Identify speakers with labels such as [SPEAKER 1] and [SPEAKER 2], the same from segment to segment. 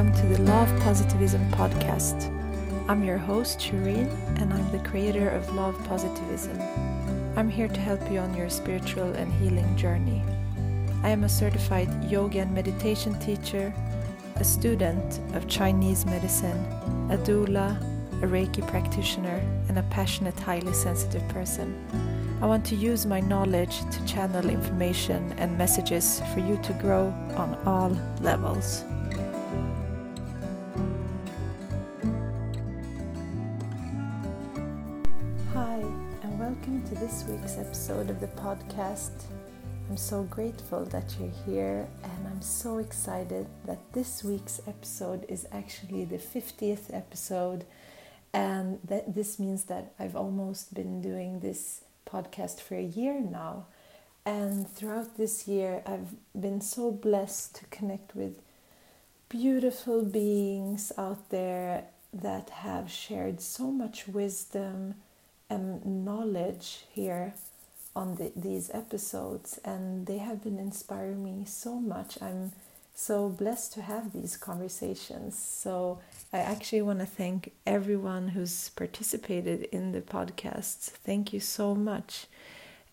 [SPEAKER 1] welcome to the Law of Positivism podcast. I'm your host, Shireen, and I'm the creator of Law of Positivism. I'm here to help you on your spiritual and healing journey. I am a certified yoga and meditation teacher, a student of Chinese medicine, a doula, a Reiki practitioner, and a passionate, highly sensitive person. I want to use my knowledge to channel information and messages for you to grow on all levels. Podcast. I'm so grateful that you're here, and I'm so excited that this week's episode is actually the 50th episode, and that this means that I've almost been doing this podcast for a year now. And throughout this year, I've been so blessed to connect with beautiful beings out there that have shared so much wisdom and knowledge here on the, these episodes. And they have been inspiring me so much. I'm so blessed to have these conversations. So I actually want to thank everyone who's participated in the podcasts. Thank you so much.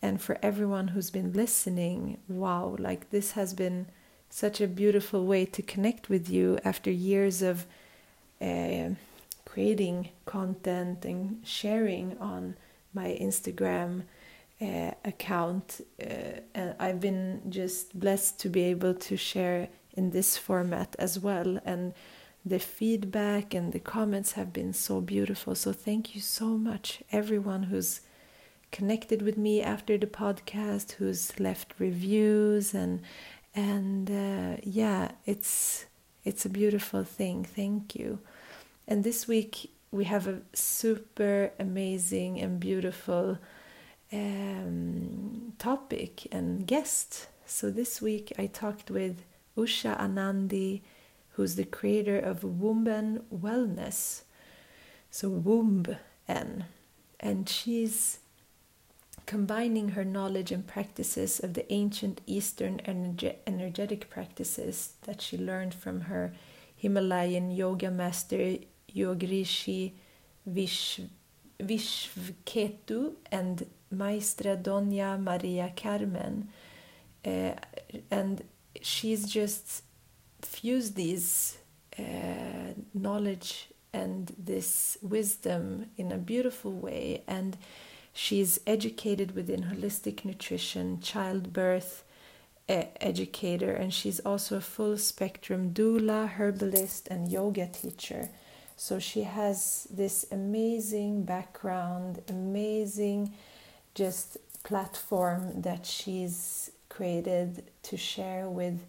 [SPEAKER 1] And for everyone who's been listening, wow, like this has been such a beautiful way to connect with you after years of uh, creating content and sharing on my Instagram uh, account. Uh, and I've been just blessed to be able to share in this format as well. And the feedback and the comments have been so beautiful. So thank you so much, everyone who's connected with me after the podcast, who's left reviews and and uh, yeah, it's it's a beautiful thing. Thank you. And this week we have a super amazing and beautiful um, topic and guest. So this week I talked with Usha Anandi who's the creator of Womben Wellness. So, Womb N. And she's combining her knowledge and practices of the ancient Eastern energe- energetic practices that she learned from her Himalayan yoga master Yogrishi Vish- Vishvketu and Maestra Doña Maria Carmen. Uh, and she's just fused these uh, knowledge and this wisdom in a beautiful way. And she's educated within holistic nutrition, childbirth educator, and she's also a full spectrum doula, herbalist, and yoga teacher. So she has this amazing background, amazing just platform that she's created to share with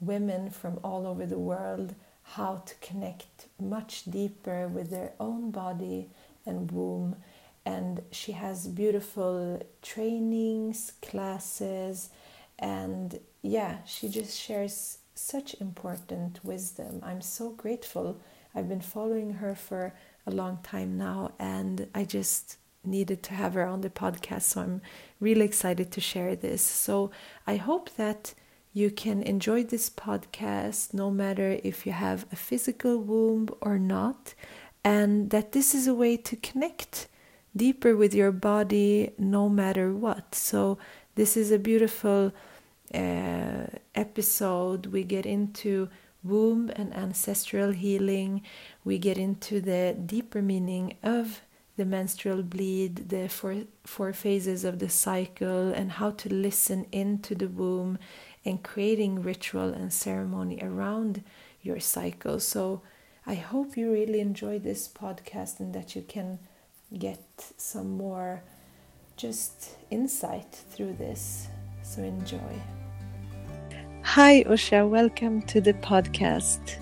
[SPEAKER 1] women from all over the world how to connect much deeper with their own body and womb. And she has beautiful trainings, classes, and yeah, she just shares such important wisdom. I'm so grateful. I've been following her for a long time now, and I just needed to have her on the podcast. So I'm really excited to share this. So I hope that you can enjoy this podcast no matter if you have a physical womb or not, and that this is a way to connect deeper with your body no matter what. So, this is a beautiful uh, episode. We get into womb and ancestral healing, we get into the deeper meaning of the menstrual bleed, the four, four phases of the cycle, and how to listen into the womb and creating ritual and ceremony around your cycle. So I hope you really enjoy this podcast and that you can get some more just insight through this. So enjoy. Hi, Usha. Welcome to the podcast.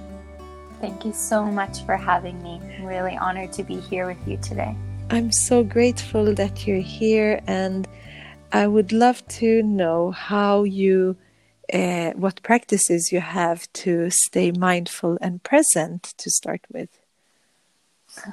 [SPEAKER 2] Thank you so much for having me. I'm really honored to be here with you today.
[SPEAKER 1] I'm so grateful that you're here, and I would love to know how you uh, what practices you have to stay mindful and present to start with?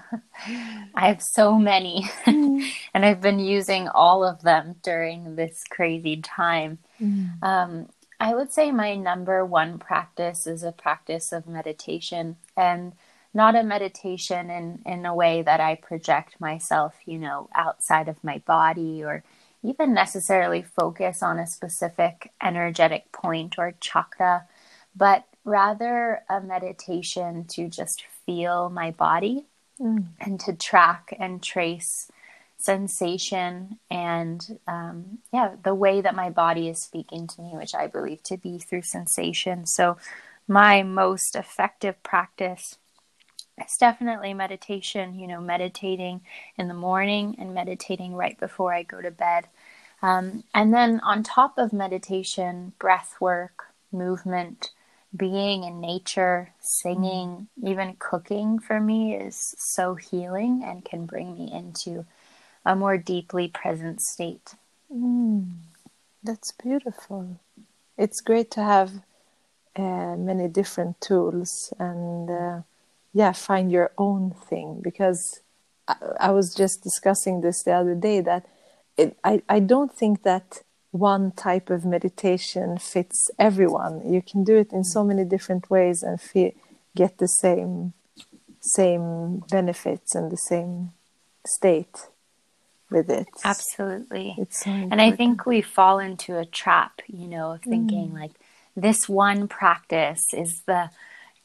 [SPEAKER 2] I have so many, mm. and I've been using all of them during this crazy time. Mm. Um, I would say my number one practice is a practice of meditation and not a meditation in, in a way that I project myself, you know, outside of my body or even necessarily focus on a specific energetic point or chakra, but rather a meditation to just feel my body mm. and to track and trace sensation and um, yeah the way that my body is speaking to me which i believe to be through sensation so my most effective practice is definitely meditation you know meditating in the morning and meditating right before i go to bed um, and then on top of meditation breath work movement being in nature singing even cooking for me is so healing and can bring me into a more deeply present state.
[SPEAKER 1] Mm, that's beautiful. It's great to have uh, many different tools and uh, yeah, find your own thing because I, I, was just discussing this the other day that it, I, I don't think that one type of meditation fits everyone. You can do it in so many different ways and feel, get the same same benefits and the same state with it.
[SPEAKER 2] Absolutely. It's so and I think we fall into a trap, you know, of thinking mm. like this one practice is the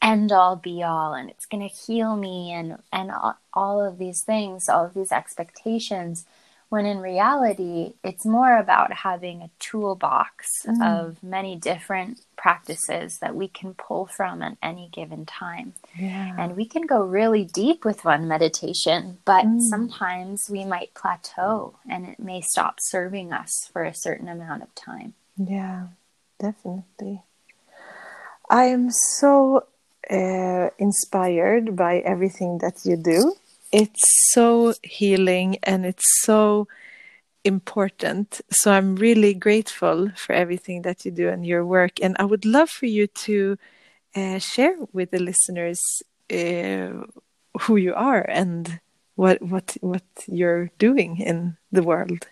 [SPEAKER 2] end all be all and it's going to heal me and and all of these things, all of these expectations when in reality, it's more about having a toolbox mm. of many different practices that we can pull from at any given time. Yeah. And we can go really deep with one meditation, but mm. sometimes we might plateau and it may stop serving us for a certain amount of time.
[SPEAKER 1] Yeah, definitely. I am so uh, inspired by everything that you do it's so healing and it's so important. So I'm really grateful for everything that you do and your work. And I would love for you to uh, share with the listeners uh, who you are and what what what you're doing in the world.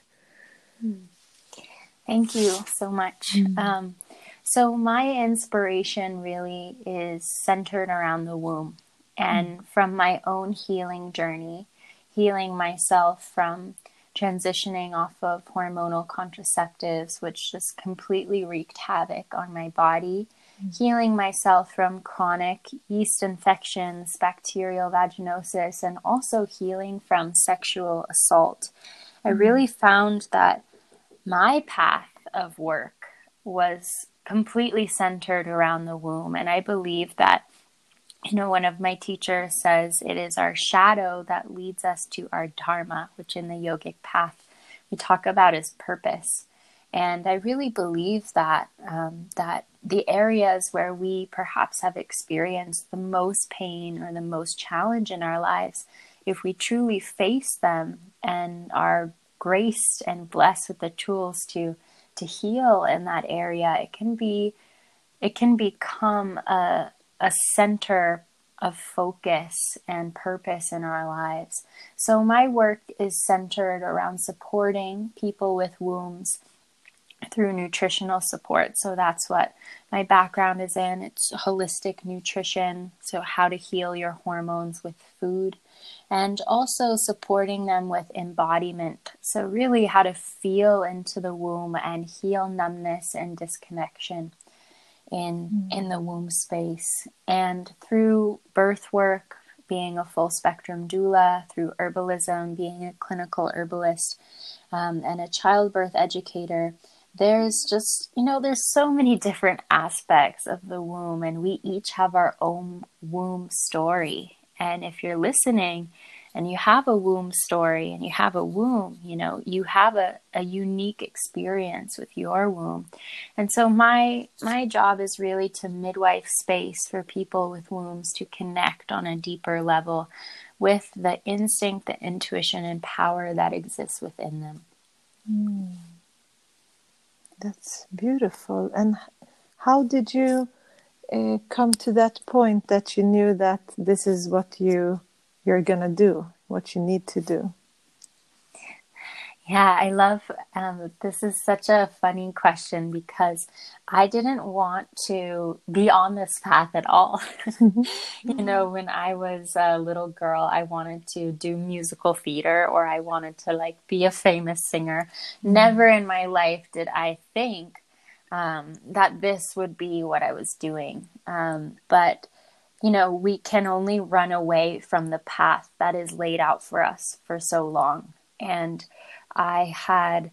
[SPEAKER 2] Thank you so much. Mm. Um, so my inspiration really is centered around the womb and mm. from my own healing journey, healing myself from transitioning off of hormonal contraceptives, which just completely wreaked havoc on my body, mm. healing myself from chronic yeast infections, bacterial vaginosis, and also healing from sexual assault. Mm. I really found that my path of work was completely centered around the womb, and I believe that you know, one of my teachers says it is our shadow that leads us to our dharma, which in the yogic path we talk about as purpose. And I really believe that um, that the areas where we perhaps have experienced the most pain or the most challenge in our lives, if we truly face them and are graced and blessed with the tools to to heal in that area, it can be it can become a a center of focus and purpose in our lives. So, my work is centered around supporting people with wombs through nutritional support. So, that's what my background is in. It's holistic nutrition, so, how to heal your hormones with food, and also supporting them with embodiment. So, really, how to feel into the womb and heal numbness and disconnection in mm. in the womb space and through birth work being a full spectrum doula through herbalism being a clinical herbalist um, and a childbirth educator there's just you know there's so many different aspects of the womb and we each have our own womb story and if you're listening and you have a womb story and you have a womb, you know, you have a, a unique experience with your womb. And so my my job is really to midwife space for people with wombs to connect on a deeper level with the instinct, the intuition and power that exists within them. Mm.
[SPEAKER 1] That's beautiful. And how did you uh, come to that point that you knew that this is what you you're to do, what you need to do.
[SPEAKER 2] Yeah, I love um, this is such a funny question because I didn't want to be on this path at all. you know, when I was a little girl, I wanted to do musical theater or I wanted to like be a famous singer. Mm-hmm. Never in my life did I think um, that this would be what I was doing. Um, but you know, we can only run away from the path that is laid out for us for so long. And I had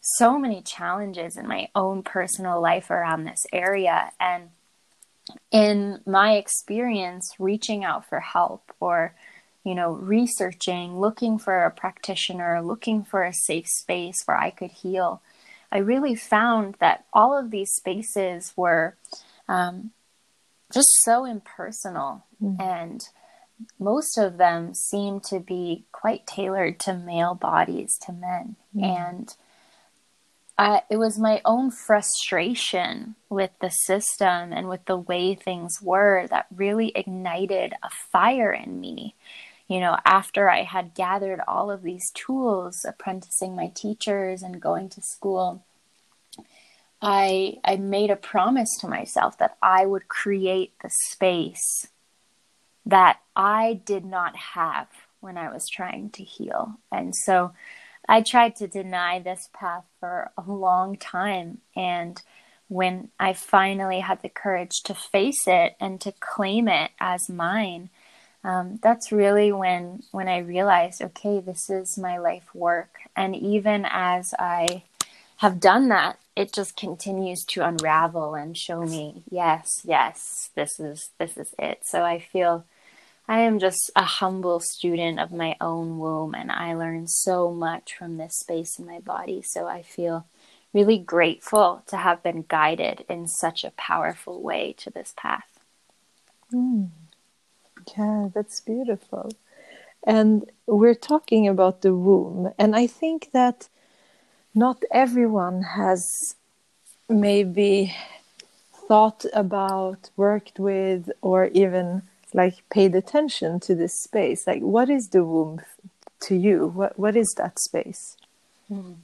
[SPEAKER 2] so many challenges in my own personal life around this area. And in my experience, reaching out for help or, you know, researching, looking for a practitioner, looking for a safe space where I could heal, I really found that all of these spaces were um, just so impersonal. Mm. And most of them seem to be quite tailored to male bodies, to men. Mm. And I, it was my own frustration with the system and with the way things were that really ignited a fire in me. You know, after I had gathered all of these tools, apprenticing my teachers and going to school, I I made a promise to myself that I would create the space that I did not have when I was trying to heal. And so I tried to deny this path for a long time. And when I finally had the courage to face it and to claim it as mine, um, that's really when when I realized, okay, this is my life work. And even as I have done that, it just continues to unravel and show me, yes, yes, this is this is it. So I feel I am just a humble student of my own womb, and I learn so much from this space in my body. So I feel really grateful to have been guided in such a powerful way to this path.
[SPEAKER 1] Mm. Yeah, that's beautiful. And we're talking about the womb, and I think that not everyone has maybe thought about, worked with, or even like paid attention to this space. Like what is the womb to you? What what is that space? Mm.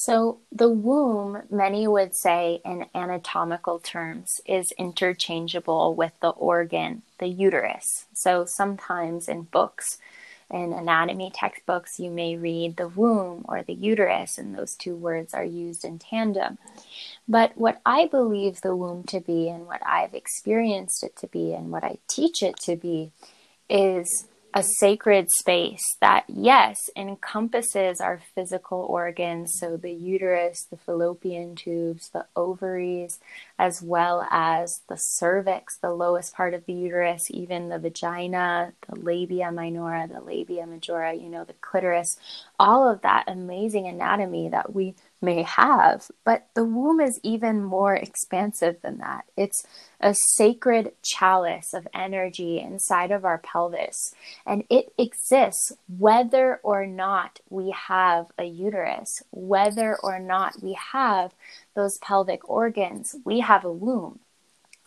[SPEAKER 2] So the womb many would say in anatomical terms is interchangeable with the organ the uterus so sometimes in books in anatomy textbooks, you may read the womb or the uterus, and those two words are used in tandem. But what I believe the womb to be, and what I've experienced it to be, and what I teach it to be, is a sacred space that, yes, encompasses our physical organs, so the uterus, the fallopian tubes, the ovaries, as well as the cervix, the lowest part of the uterus, even the vagina, the labia minora, the labia majora, you know, the clitoris, all of that amazing anatomy that we may have. But the womb is even more expansive than that. It's a sacred chalice of energy inside of our pelvis, and it exists whether or not we have a uterus, whether or not we have those pelvic organs, we have a womb.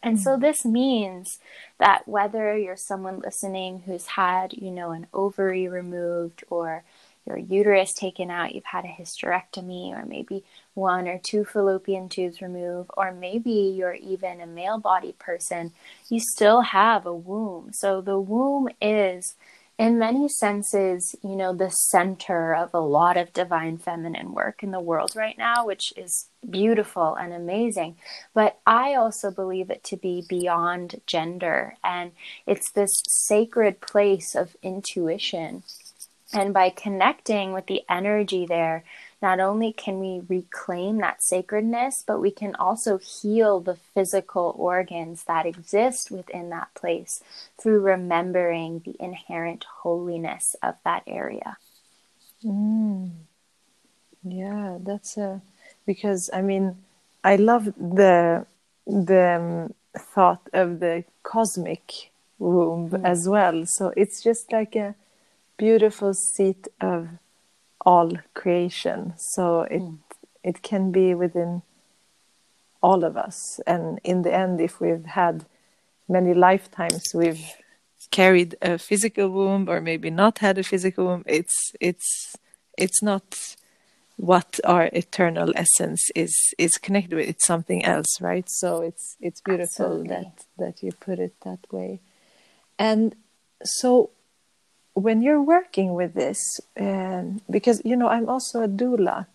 [SPEAKER 2] And so mm. this means that whether you're someone listening who's had, you know, an ovary removed or your uterus taken out, you've had a hysterectomy, or maybe one or two fallopian tubes removed, or maybe you're even a male body person, you still have a womb. So the womb is, in many senses, you know, the center of a lot of divine feminine work in the world right now, which is beautiful and amazing. But I also believe it to be beyond gender, and it's this sacred place of intuition and by connecting with the energy there, not only can we reclaim that sacredness, but we can also heal the physical organs that exist within that place through remembering the inherent holiness of that area.
[SPEAKER 1] Mm. Yeah, that's a because I mean, I love the the um, thought of the cosmic womb mm. as well. So it's just like a beautiful seat of all creation. So it mm. it can be within all of us. And in the end, if we've had many lifetimes, we've carried a physical womb or maybe not had a physical womb. It's it's it's not what our eternal essence is is connected with it's something else right so it's it's beautiful Absolutely. that that you put it that way and so when you're working with this um, because you know i'm also a doula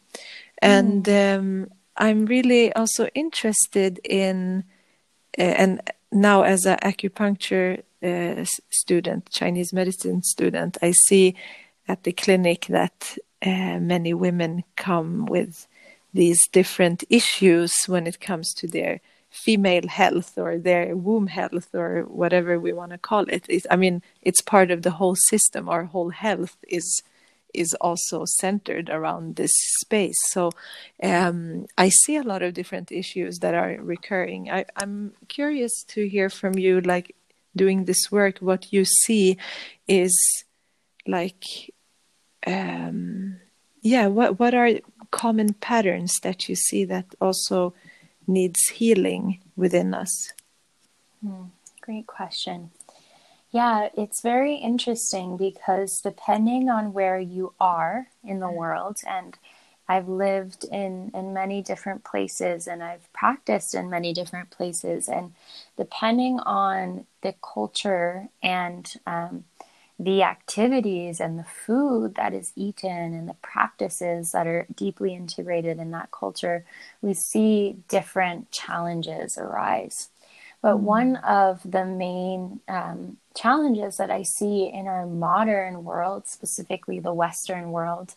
[SPEAKER 1] and mm. um, i'm really also interested in uh, and now as an acupuncture uh, student chinese medicine student i see at the clinic that uh, many women come with these different issues when it comes to their female health or their womb health or whatever we want to call it. It's, I mean, it's part of the whole system. Our whole health is is also centered around this space. So um, I see a lot of different issues that are recurring. I, I'm curious to hear from you, like doing this work, what you see is like um, yeah what what are common patterns that you see that also needs healing within us
[SPEAKER 2] hmm, great question yeah it's very interesting because depending on where you are in the world and I've lived in, in many different places and I've practiced in many different places. And depending on the culture and um, the activities and the food that is eaten and the practices that are deeply integrated in that culture, we see different challenges arise. But mm-hmm. one of the main um, challenges that I see in our modern world, specifically the Western world,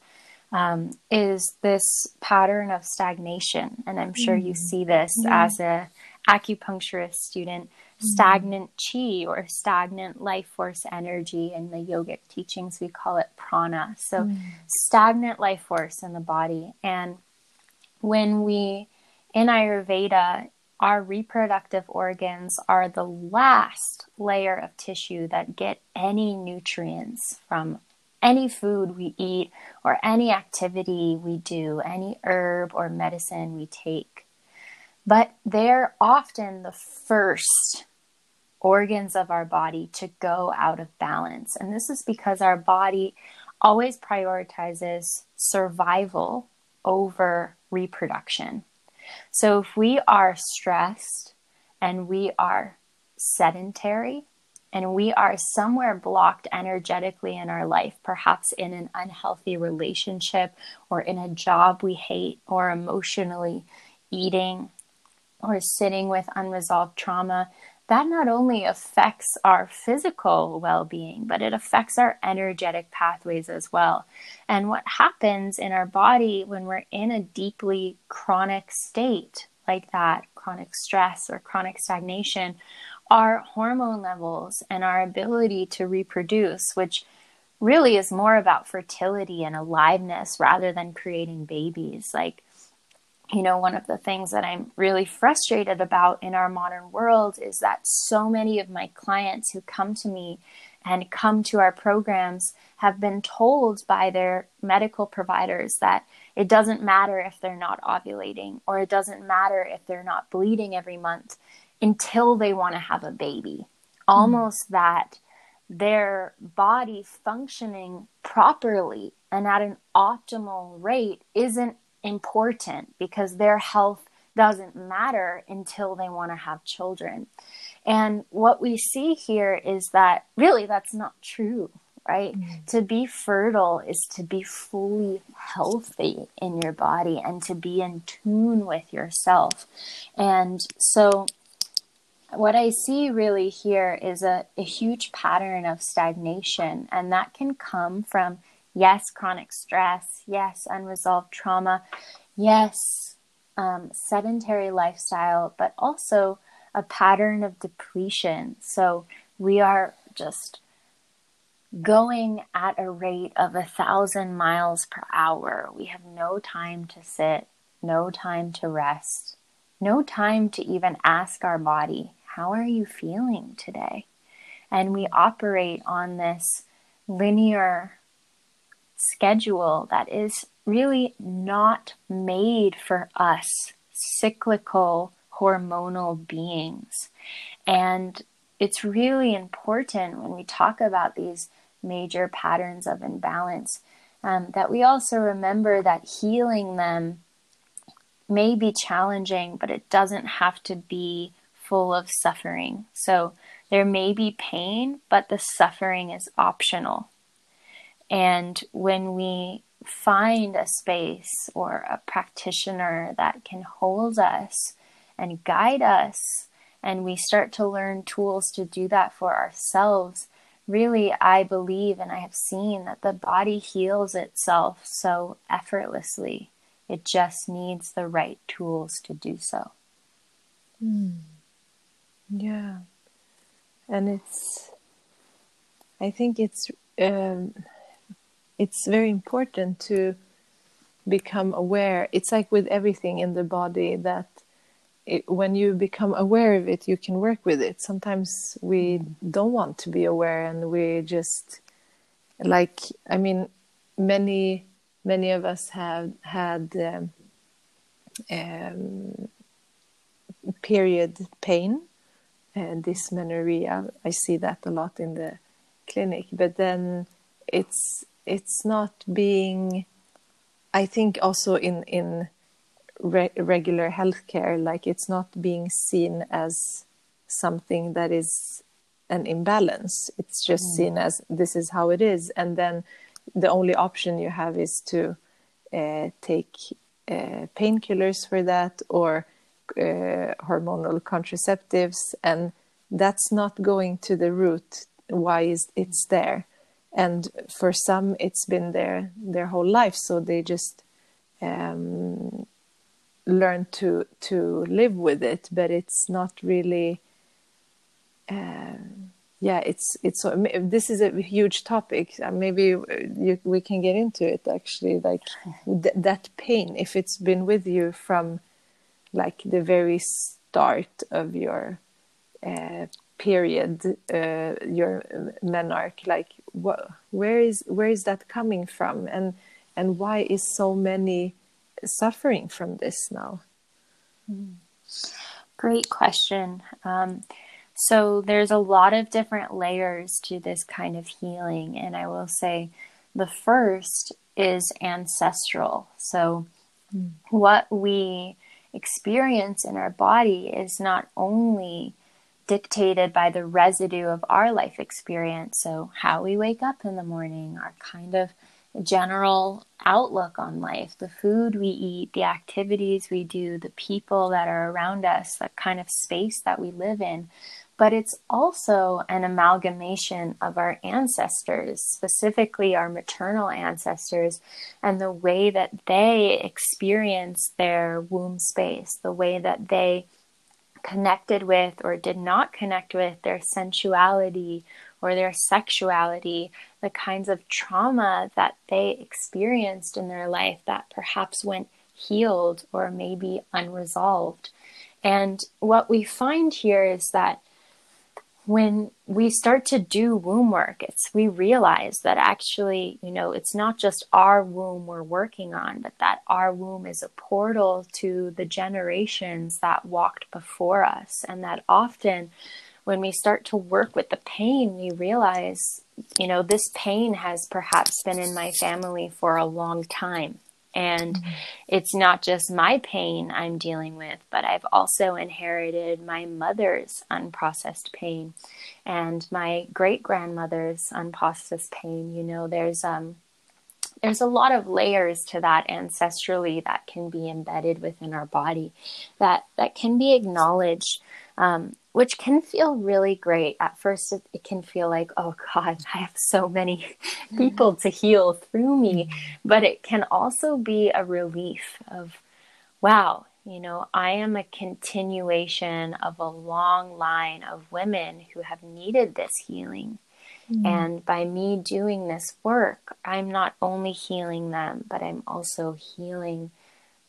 [SPEAKER 2] um, is this pattern of stagnation. And I'm sure mm-hmm. you see this yeah. as a acupuncturist student stagnant chi or stagnant life force energy. In the yogic teachings, we call it prana. So, mm. stagnant life force in the body. And when we, in Ayurveda, our reproductive organs are the last layer of tissue that get any nutrients from any food we eat or any activity we do, any herb or medicine we take. But they're often the first organs of our body to go out of balance. And this is because our body always prioritizes survival over reproduction. So if we are stressed and we are sedentary and we are somewhere blocked energetically in our life, perhaps in an unhealthy relationship or in a job we hate or emotionally eating or sitting with unresolved trauma, that not only affects our physical well being, but it affects our energetic pathways as well. And what happens in our body when we're in a deeply chronic state like that, chronic stress or chronic stagnation, our hormone levels and our ability to reproduce, which really is more about fertility and aliveness rather than creating babies. Like, you know, one of the things that I'm really frustrated about in our modern world is that so many of my clients who come to me and come to our programs have been told by their medical providers that it doesn't matter if they're not ovulating or it doesn't matter if they're not bleeding every month until they want to have a baby. Mm. Almost that their body functioning properly and at an optimal rate isn't important because their health doesn't matter until they want to have children. And what we see here is that really that's not true, right? Mm-hmm. To be fertile is to be fully healthy in your body and to be in tune with yourself. And so what I see really here is a, a huge pattern of stagnation, and that can come from Yes, chronic stress. Yes, unresolved trauma. Yes, um, sedentary lifestyle, but also a pattern of depletion. So we are just going at a rate of a thousand miles per hour. We have no time to sit, no time to rest, no time to even ask our body, How are you feeling today? And we operate on this linear schedule that is really not made for us cyclical hormonal beings. And it's really important when we talk about these major patterns of imbalance um, that we also remember that healing them may be challenging, but it doesn't have to be full of suffering. So there may be pain, but the suffering is optional. And when we find a space or a practitioner that can hold us and guide us, and we start to learn tools to do that for ourselves, really, I believe and I have seen that the body heals itself so effortlessly. It just needs the right tools to do so.
[SPEAKER 1] Mm. Yeah. And it's, I think it's, um, it's very important to become aware. It's like with everything in the body that it, when you become aware of it, you can work with it. Sometimes we don't want to be aware, and we just like I mean, many many of us have had um, um, period pain, and dysmenorrhea. I see that a lot in the clinic, but then it's it's not being. I think also in in re- regular healthcare like it's not being seen as something that is an imbalance it's just mm. seen as this is how it is and then the only option you have is to uh, take uh, painkillers for that or uh, hormonal contraceptives and that's not going to the root why is it's there and for some it's been there their whole life. So they just um, learn to to live with it. But it's not really uh, yeah it's it's this is a huge topic. Uh, maybe you, we can get into it actually. Like th- that pain if it's been with you from like the very start of your uh, period uh, your menarche like what where is where is that coming from and and why is so many suffering from this now?
[SPEAKER 2] Great question. Um, so, there's a lot of different layers to this kind of healing, and I will say the first is ancestral. So, mm. what we experience in our body is not only dictated by the residue of our life experience. So, how we wake up in the morning, our kind of general outlook on life the food we eat, the activities we do, the people that are around us, the kind of space that we live in. But it's also an amalgamation of our ancestors, specifically our maternal ancestors, and the way that they experience their womb space, the way that they connected with or did not connect with their sensuality or their sexuality, the kinds of trauma that they experienced in their life that perhaps went healed or maybe unresolved. And what we find here is that when we start to do womb work, it's we realize that actually, you know, it's not just our womb we're working on, but that our womb is a portal to the generations that walked before us, and that often when we start to work with the pain, we realize, you know, this pain has perhaps been in my family for a long time. And mm-hmm. it's not just my pain I'm dealing with, but I've also inherited my mother's unprocessed pain and my great grandmother's unprocessed pain. You know, there's um there's a lot of layers to that ancestrally that can be embedded within our body that that can be acknowledged um, which can feel really great. At first, it, it, can feel like, oh God, I have so many people to heal through me. But it can also be a relief of, wow, you know, I am a continuation of a long line of women who have needed this healing. Mm-hmm. And by me doing this work, I'm not only healing them, but I'm also healing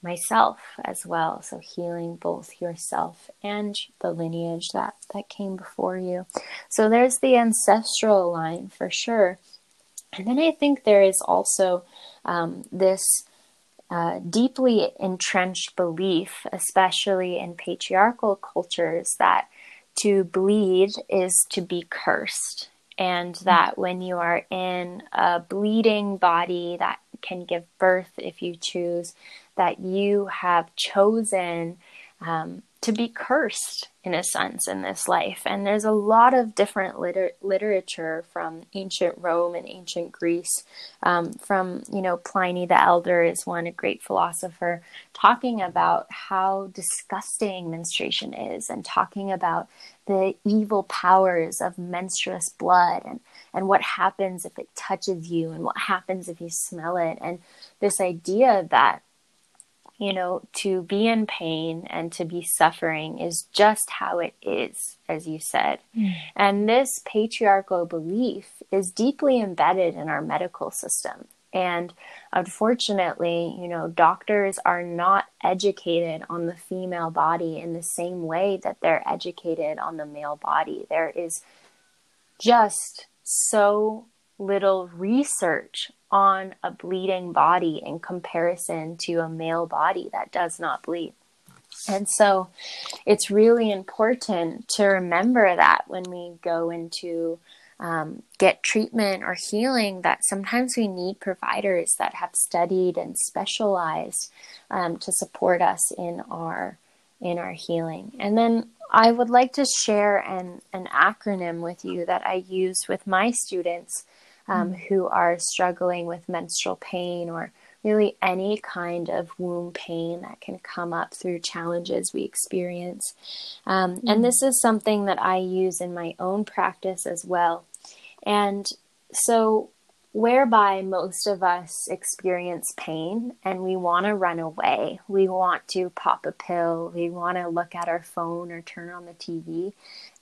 [SPEAKER 2] myself as well. So healing both yourself and the lineage that, that came before you. So there's the ancestral line for sure. And then I think there is also um, this uh, deeply entrenched belief, especially in patriarchal cultures, that to bleed is to be cursed. and that when you are in a bleeding body that can give birth if you choose, that you have chosen um, to be cursed in a sense in this life. And there's a lot of different liter- literature from ancient Rome and ancient Greece. Um, from, you know, Pliny the Elder is one, a great philosopher, talking about how disgusting menstruation is and talking about the evil powers of menstruous blood and, and what happens if it touches you and what happens if you smell it. And this idea that you know, to be in pain and to be suffering is just how it is, as you said. Mm. And this patriarchal belief is deeply embedded in our medical system. And unfortunately, you know, doctors are not educated on the female body in the same way that they're educated on the male body. There is just so little research on a bleeding body in comparison to a male body that does not bleed. And so it's really important to remember that when we go into um, get treatment or healing, that sometimes we need providers that have studied and specialized um, to support us in our in our healing. And then I would like to share an, an acronym with you that I use with my students um, mm. who are struggling with menstrual pain or really any kind of womb pain that can come up through challenges we experience. Um, mm. And this is something that I use in my own practice as well. And so, whereby most of us experience pain and we want to run away, we want to pop a pill, we want to look at our phone or turn on the TV.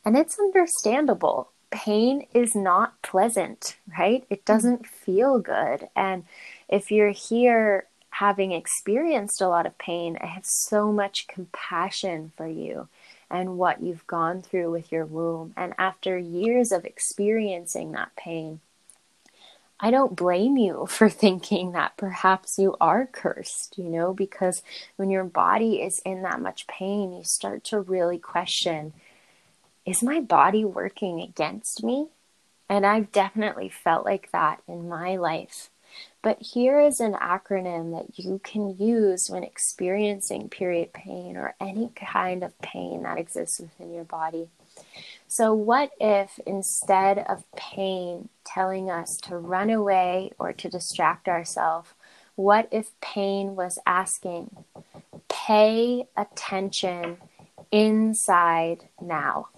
[SPEAKER 2] And it's understandable pain is not pleasant, right? It mm-hmm. doesn't feel good. And if you're here having experienced a lot of pain, I have so much compassion for you and what you've gone through with your womb. And after years of experiencing that pain, I don't blame you for thinking that perhaps you are cursed, you know, because when your body is in that much pain, you start to really question is my body working against me? And I've definitely felt like that in my life. But here is an acronym that you can use when experiencing period pain or any kind of pain that exists within your body. So, what if instead of pain telling us to run away or to distract ourselves, what if pain was asking, pay attention inside now?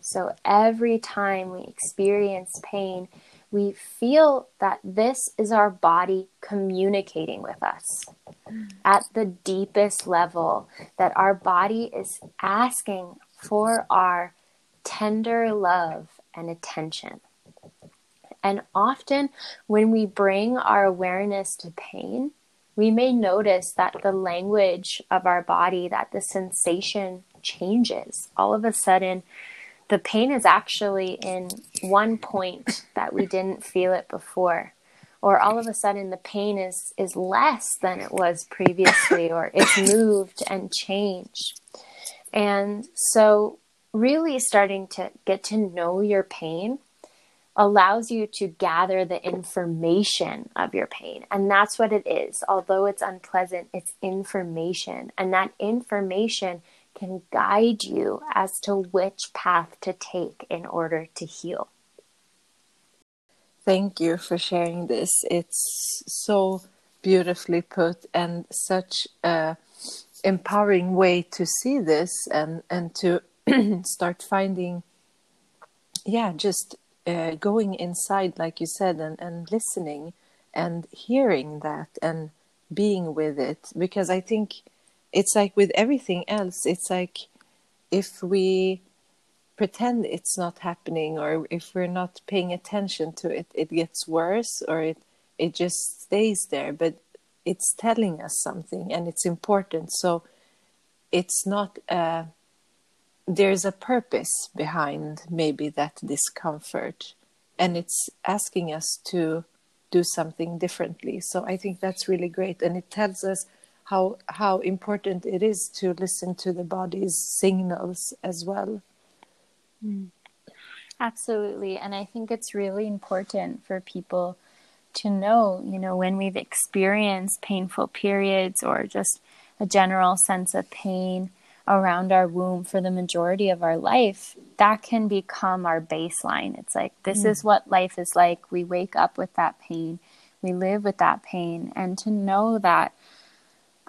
[SPEAKER 2] So every time we experience pain, we feel that this is our body communicating with us at the deepest level, that our body is asking for our tender love and attention. And often, when we bring our awareness to pain, we may notice that the language of our body, that the sensation changes. All of a sudden, the pain is actually in one point that we didn't feel it before. Or all of a sudden the pain is, is less than it was previously, or it's moved and changed. And so, really starting to get to know your pain allows you to gather the information of your pain. And that's what it is. Although it's unpleasant, it's information. And that information can guide you as to which path to take in order to heal.
[SPEAKER 1] Thank you for sharing this. It's so beautifully put and such a empowering way to see this and and to start finding yeah just uh, going inside like you said and, and listening and hearing that and being with it because i think it's like with everything else it's like if we pretend it's not happening or if we're not paying attention to it it gets worse or it it just stays there. But it's telling us something and it's important. So it's not uh, there's a purpose behind maybe that discomfort and it's asking us to do something differently. So i think that's really great. And it tells us how how important it is to listen to the body's signals as well.
[SPEAKER 2] Mm. Absolutely. And I think it's really important for people to know, you know, when we've experienced painful periods or just a general sense of pain around our womb for the majority of our life, that can become our baseline. It's like, this mm. is what life is like. We wake up with that pain, we live with that pain. And to know that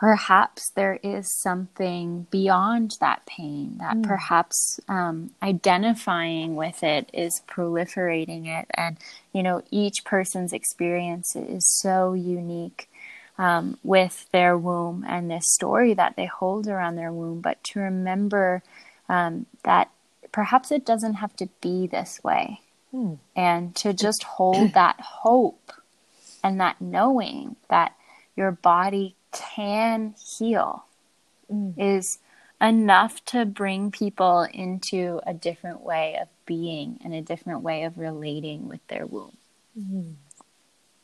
[SPEAKER 2] perhaps there is something beyond that pain, that mm. perhaps um, identifying with it is proliferating it. And, you know, each person's experience is so unique um, with their womb and this story that they hold around their womb. But to remember um, that perhaps it doesn't have to be this way. Mm. And to just hold that hope and that knowing that your body can heal mm. is enough to bring people into a different way of being and a different way of relating with their womb.
[SPEAKER 1] Mm.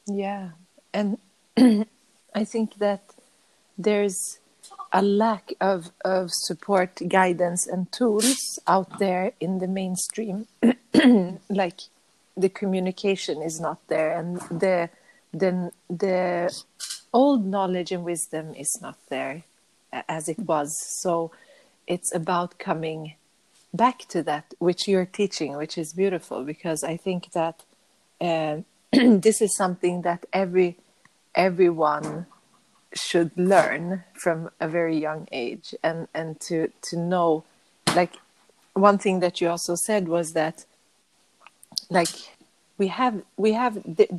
[SPEAKER 1] Yeah. And I think that there's a lack of, of support, guidance, and tools out there in the mainstream. like the communication is not there, and the the the old knowledge and wisdom is not there as it was. So it's about coming back to that, which you're teaching, which is beautiful because I think that uh, this is something that every everyone should learn from a very young age and and to to know like one thing that you also said was that like we have we have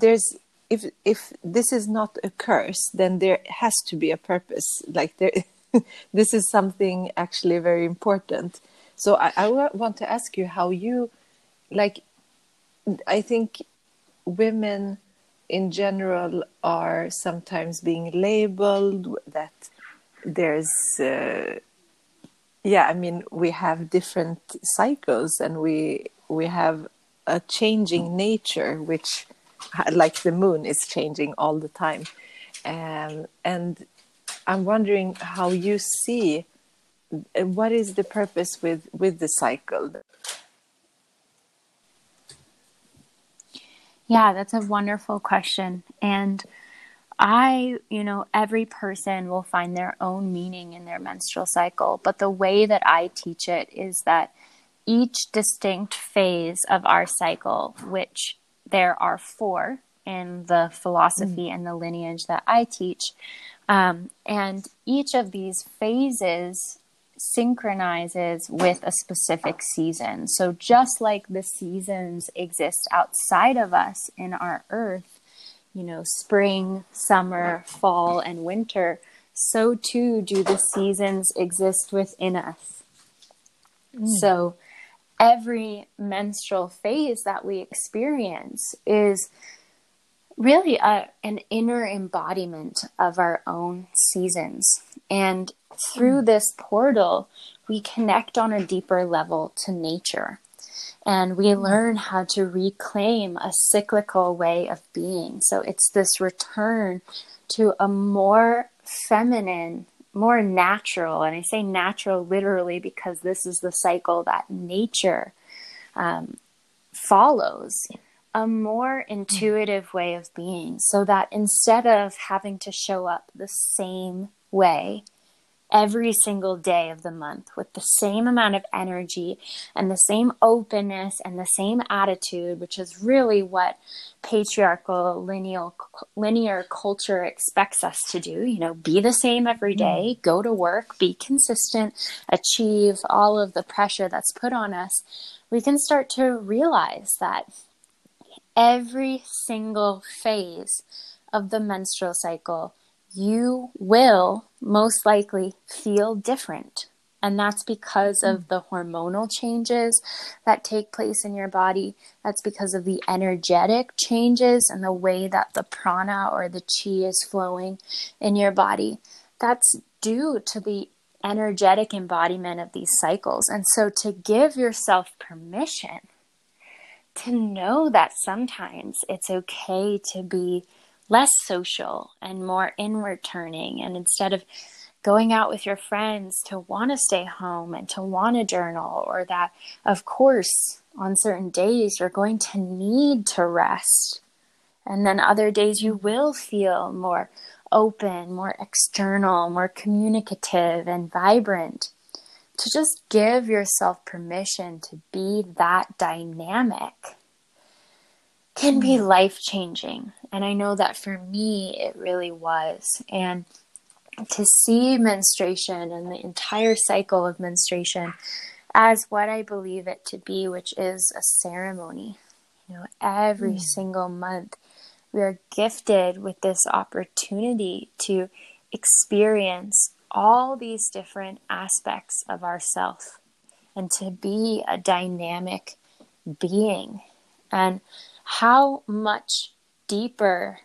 [SPEAKER 1] there's if if this is not a curse, then there has to be a purpose. Like there, this is something actually very important. So I, I want to ask you how you, like, I think women in general are sometimes being labeled that there's uh, yeah i mean we have different cycles and we we have a changing nature which like the moon is changing all the time. Um, and i'm wondering how you see uh, what is the purpose with with the cycle?
[SPEAKER 2] Yeah that's a wonderful question. And I, you know, every person will find their own meaning in their menstrual cycle, but the way that I teach it is that each distinct phase of our cycle, which there are four in the philosophy mm. and the lineage that I teach. Um, and each of these phases synchronizes with a specific season. So, just like the seasons exist outside of us in our earth, you know, spring, summer, fall, and winter, so too do the seasons exist within us. Mm. So, every menstrual phase that we experience is really a, an inner embodiment of our own seasons. And through this portal, we connect on a deeper level to nature. And we learn how to reclaim a cyclical way of being. So it's this return to a more feminine more natural. And I say natural literally because this is the cycle that nature um, follows a more intuitive way of being so that instead of having to show up the same way every single day of the month with the same amount of energy and the same openness and the same attitude, which is really what patriarchal lineal linear culture expects us to do you know be the same every mm. day go to work be consistent achieve all of the pressure that's put on us we can start to realize that every single phase of the menstrual cycle you will most likely feel different. And that's because of the hormonal changes that take place in your body. That's because of the energetic changes and the way that the prana or the chi is flowing in your body. That's due to the energetic embodiment of these cycles. And so to give yourself permission to know that sometimes it's okay to be less social and more inward turning. And instead of going out with your friends to want to stay home and to want to journal, or that, of course, on certain days, you're going to need to rest. And then other days, you will feel more open, more external, more communicative, and vibrant. To just give yourself permission to be that dynamic can be mm. life changing. And I know that for me, it really was. And to see menstruation and the entire cycle of menstruation as what I believe it to be, which is a ceremony. You know, every mm. single month we are gifted with this opportunity to experience all these different aspects of ourself and to be a dynamic being and how much deeper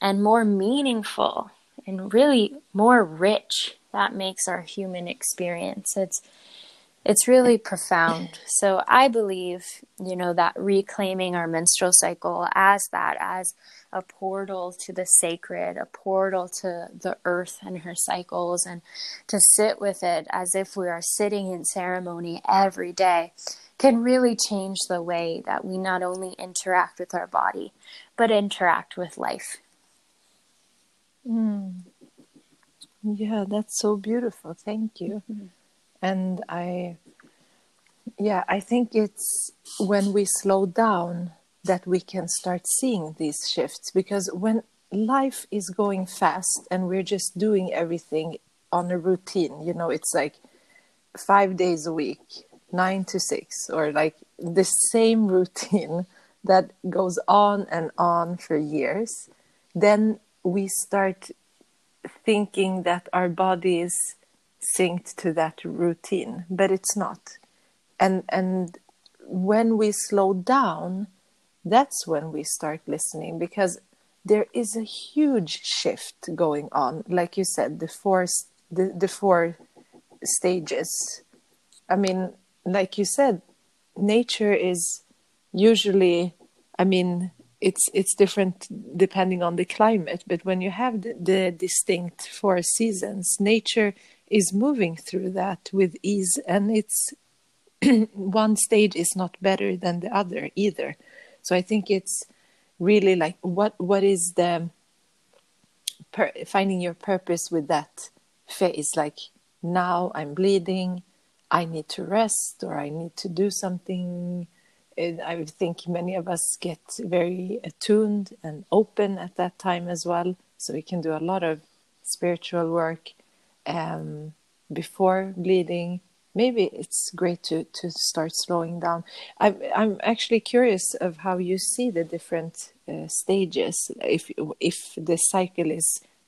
[SPEAKER 2] and more meaningful and really more rich that makes our human experience it's it's really profound. So I believe, you know, that reclaiming our menstrual cycle as that, as a portal to the sacred, a portal to the earth and her cycles, and to sit with it as if we are sitting in ceremony every day can really change the way that we not only interact with our body, but interact with life.
[SPEAKER 1] Mm. Yeah, that's so beautiful. Thank you. Mm-hmm and i yeah i think it's when we slow down that we can start seeing these shifts because when life is going fast and we're just doing everything on a routine you know it's like 5 days a week 9 to 6 or like the same routine that goes on and on for years then we start thinking that our body is synced to that routine, but it's not. And and when we slow down, that's when we start listening because there is a huge shift going on. Like you said, the four the, the four stages. I mean, like you said, nature is usually I mean it's it's different depending on the climate but when you have the, the distinct four seasons nature is moving through that with ease and it's one stage is not better than the other either. So i think it's really like what what is the per, finding your purpose with that phase? Like now i'm bleeding i need to rest or i need to do something i think many of us get very attuned and open at that time as well. So we can do a lot of spiritual work um, before bleeding. Maybe it's great to to start slowing down. I'm i'm actually curious of how you see the different uh, stages if if the cycle is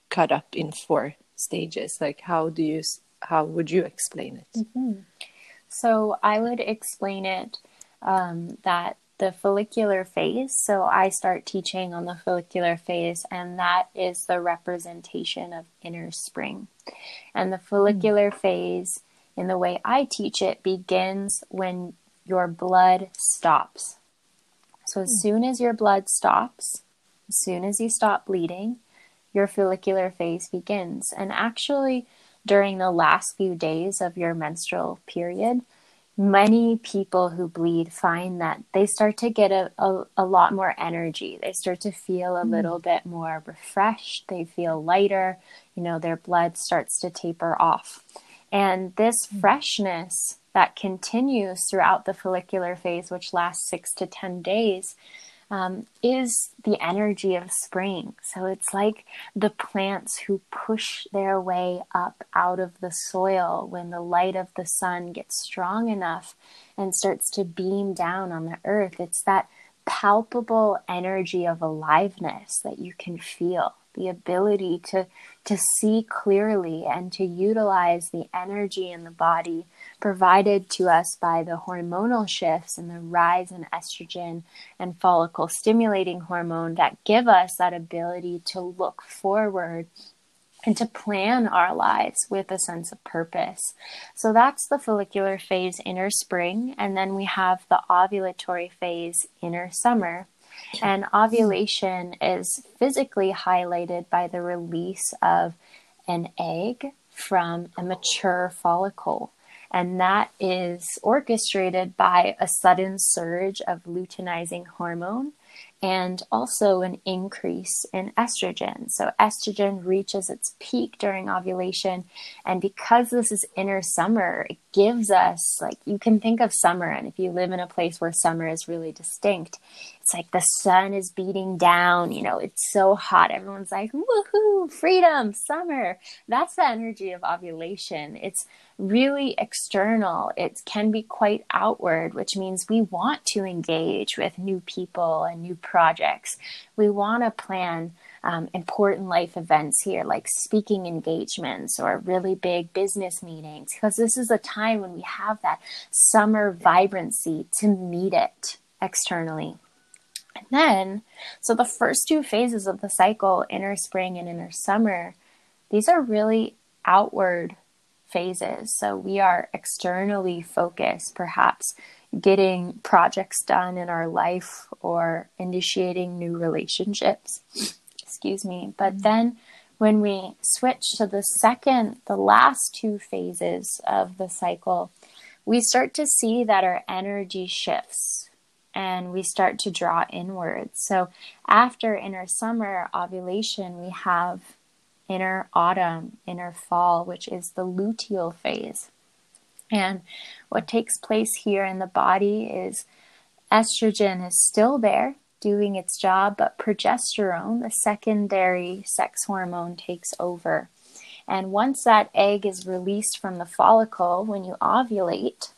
[SPEAKER 1] cut up in four stages like how do you how would you explain it?
[SPEAKER 2] Mm-hmm. so i would explain it um, that the follicular phase. So I start teaching on the follicular phase, and that is the representation of inner spring. And the follicular mm. phase, in the way I teach it, begins when your blood stops. So as mm. soon as your blood stops, as soon as you stop bleeding, your follicular phase begins. And actually, during the last few days of your menstrual period, many people who bleed find that they start to get a, a, a lot more energy. They start to feel a mm. little bit more refreshed. They feel lighter. You know, their blood starts to taper off. And this mm. freshness that continues throughout the follicular phase, which lasts six to 10 days, um, is the energy of spring. So it's like the plants who push their way up out of the soil when the light of the sun gets strong enough and starts to beam down on the earth. It's that palpable energy of aliveness that you can feel the ability to to see clearly and to utilize the energy in the body provided to us by the hormonal shifts and the rise in estrogen and follicle stimulating hormone that give us that ability to look forward and to plan our lives with a sense of purpose. So that's the follicular phase inner spring and then we have the ovulatory phase inner summer. And ovulation is physically highlighted by the release of an egg from a mature follicle. And that is orchestrated by a sudden surge of luteinizing hormone and also an increase in estrogen. So, estrogen reaches its peak during ovulation. And because this is inner summer, it gives us, like, you can think of summer, and if you live in a place where summer is really distinct, it's like the sun is beating down, you know, it's so hot. Everyone's like, woohoo, freedom, summer. That's the energy of ovulation. It's really external. It can be quite outward, which means we want to engage with new people and new projects. We want to plan um, important life events here, like speaking engagements or really big business meetings, because this is a time when we have that summer vibrancy to meet it externally. And then, so the first two phases of the cycle, inner spring and inner summer, these are really outward phases. So we are externally focused, perhaps getting projects done in our life or initiating new relationships. Excuse me. But mm-hmm. then when we switch to the second, the last two phases of the cycle, we start to see that our energy shifts and we start to draw inwards. So after inner summer ovulation, we have inner autumn, inner fall, which is the luteal phase. And what takes place here in the body is estrogen is still there doing its job, but progesterone, the secondary sex hormone, takes over. And once that egg is released from the follicle when you ovulate,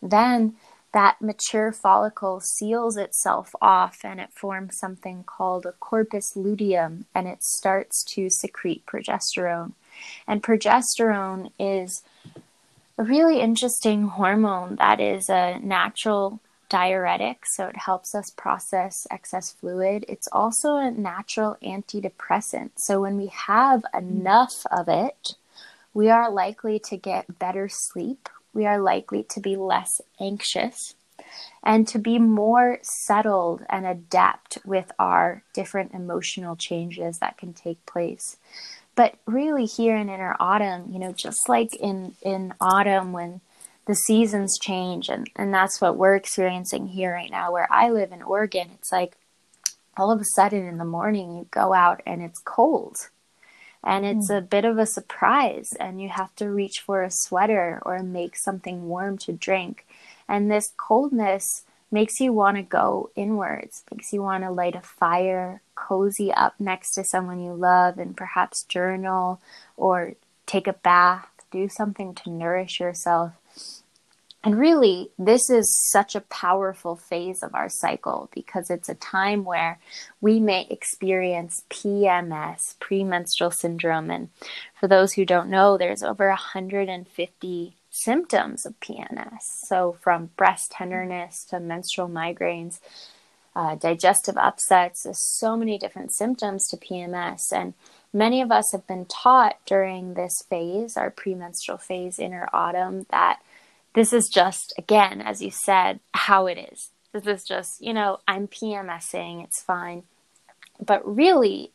[SPEAKER 2] then that mature follicle seals itself off and it forms something called a corpus luteum and it starts to secrete progesterone. And progesterone is a really interesting hormone that is a natural diuretic, so it helps us process excess fluid. It's also a natural antidepressant. So when we have enough of it, we are likely to get better sleep we are likely to be less anxious and to be more settled and adept with our different emotional changes that can take place. But really, here in inner autumn, you know, just like in, in autumn when the seasons change, and, and that's what we're experiencing here right now, where I live in Oregon, it's like all of a sudden in the morning you go out and it's cold and it's mm. a bit of a surprise and you have to reach for a sweater or make something warm to drink and this coldness makes you want to go inwards makes you want to light a fire cozy up next to someone you love and perhaps journal or take a bath do something to nourish yourself and really, this is such a powerful phase of our cycle because it's a time where we may experience PMS, premenstrual syndrome. And for those who don't know, there's over 150 symptoms of PMS. So, from breast tenderness to menstrual migraines, uh, digestive upsets, there's so many different symptoms to PMS. And many of us have been taught during this phase, our premenstrual phase, inner autumn, that this is just, again, as you said, how it is. This is just, you know, I'm PMSing, it's fine. But really,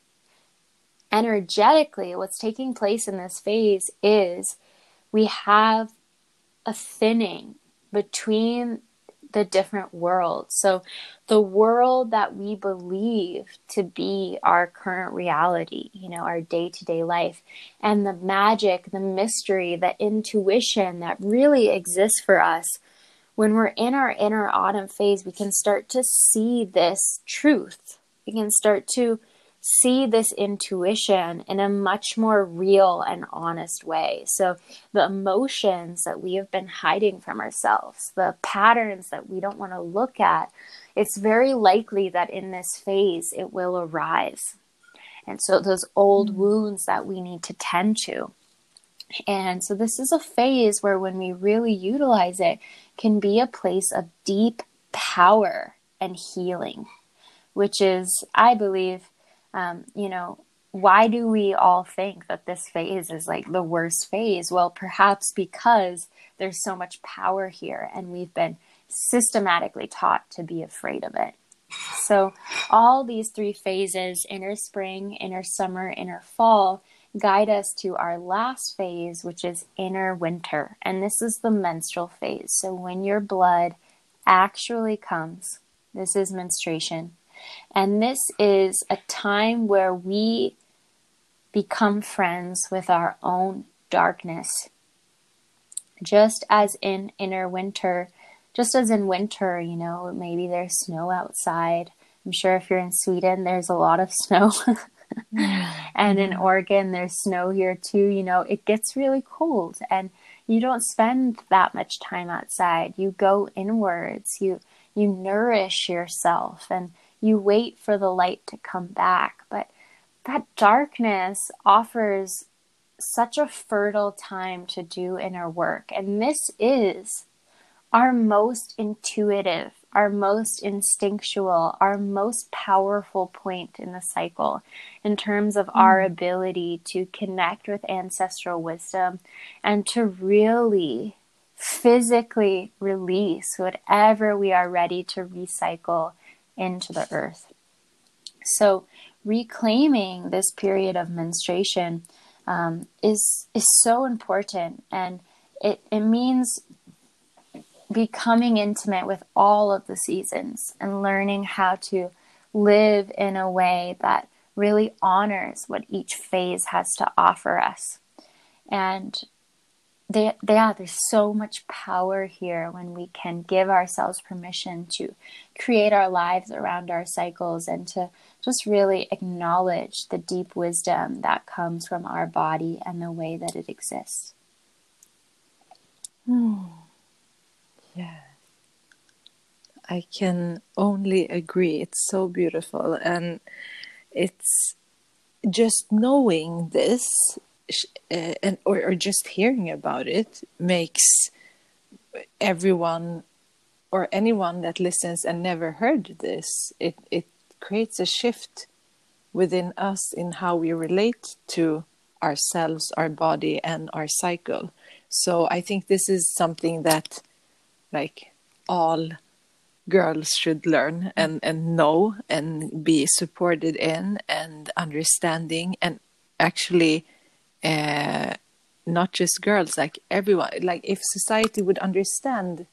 [SPEAKER 2] energetically, what's taking place in this phase is we have a thinning between the different worlds. So, the world that we believe to be our current reality, you know, our day to day life, and the magic, the mystery, the intuition that really exists for us. When we're in our inner autumn phase, we can start to see this truth. We can start to see this intuition in a much more real and honest way. So, the emotions that we have been hiding from ourselves, the patterns that we don't want to look at, it's very likely that in this phase it will arise. And so, those old mm-hmm. wounds that we need to tend to. And so, this is a phase where, when we really utilize it, can be a place of deep power and healing, which is, I believe, um, you know, why do we all think that this phase is like the worst phase? Well, perhaps because there's so much power here and we've been systematically taught to be afraid of it. So, all these three phases inner spring, inner summer, inner fall guide us to our last phase, which is inner winter. And this is the menstrual phase. So when your blood actually comes, this is menstruation. And this is a time where we become friends with our own darkness. Just as in inner winter, just as in winter, you know, maybe there's snow outside. I'm sure if you're in Sweden, there's a lot of snow. Mm-hmm. and in mm-hmm. Oregon, there's snow here too. You know, it gets really cold and you don't spend that much time outside. You go inwards. You you nourish yourself and you wait for the light to come back. But that darkness offers such a fertile time to do inner work. And this is our most intuitive, our most instinctual, our most powerful point in the cycle in terms of mm. our ability to connect with ancestral wisdom and to really physically release whatever we are ready to recycle into the earth. So, reclaiming this period of menstruation um, is is so important, and it it means becoming intimate with all of the seasons and learning how to live in a way that really honors what each phase has to offer us. And they, yeah, there's so much power here when we can give ourselves permission to create our lives around our cycles and to just really acknowledge the deep wisdom that comes from our body and the way that it exists.
[SPEAKER 1] Hmm. Yeah. I can only agree. It's so beautiful. And it's just knowing this uh, and or, or just hearing about it makes everyone or anyone that listens and never heard this it it creates a shift within us in how we relate to ourselves our body and our cycle. So i think this is something that like all girls should learn and and know and be supported in and understanding and actually uh, not just girls, like everyone. Like if society would understand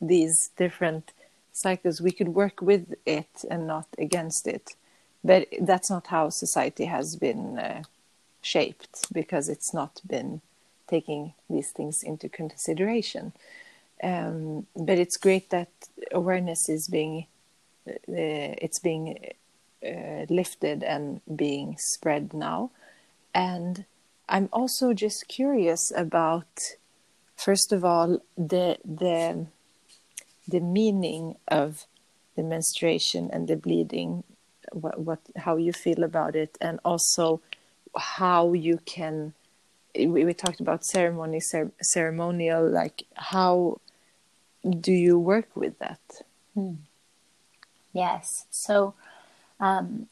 [SPEAKER 1] these different cycles, we could work with it and not against it. But that's not how society has been uh, shaped because it's not been taking these things into consideration. Um, but it's great that awareness is being uh, it's being uh, lifted and being spread now, and I'm also just curious about, first of all, the the the meaning of the menstruation and the bleeding, what, what how you feel about it, and also how you can. We, we talked about ceremony, cer- ceremonial. Like, how do you work with that? Hmm.
[SPEAKER 2] Yes. So, um,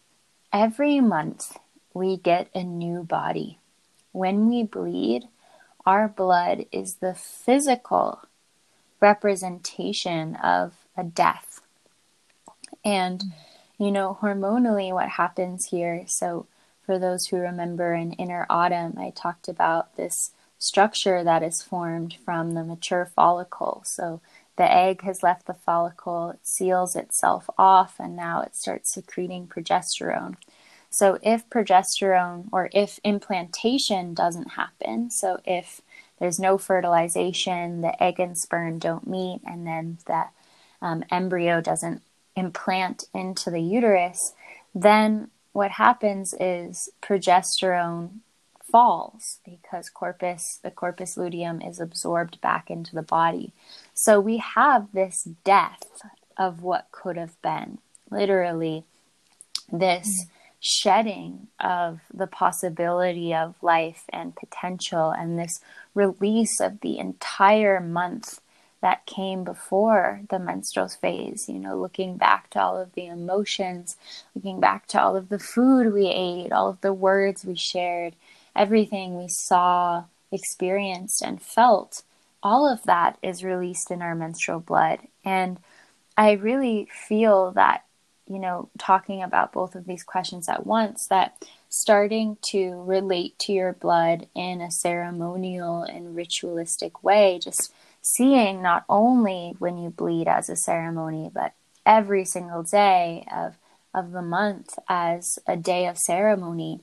[SPEAKER 2] every month we get a new body when we bleed, our blood is the physical representation of a death. And, you know, hormonally, what happens here, so for those who remember in Inner Autumn, I talked about this structure that is formed from the mature follicle. So the egg has left the follicle, it seals itself off, and now it starts secreting progesterone. So, if progesterone or if implantation doesn't happen, so if there's no fertilization, the egg and sperm don't meet, and then the um, embryo doesn't implant into the uterus, then what happens is progesterone falls because corpus the corpus luteum is absorbed back into the body. So we have this death of what could have been. Literally this shedding of the possibility of life and potential and this release of the entire month that came before the menstrual phase, you know, looking back to all of the emotions, looking back to all of the food we ate, all of the words we shared, everything we saw, experienced, and felt, all of that is released in our menstrual blood. And I really feel that you know, talking about both of these questions at once, that starting to relate to your blood in a ceremonial and ritualistic way, just seeing not only when you bleed as a ceremony, but every single day of, of the month as a day of ceremony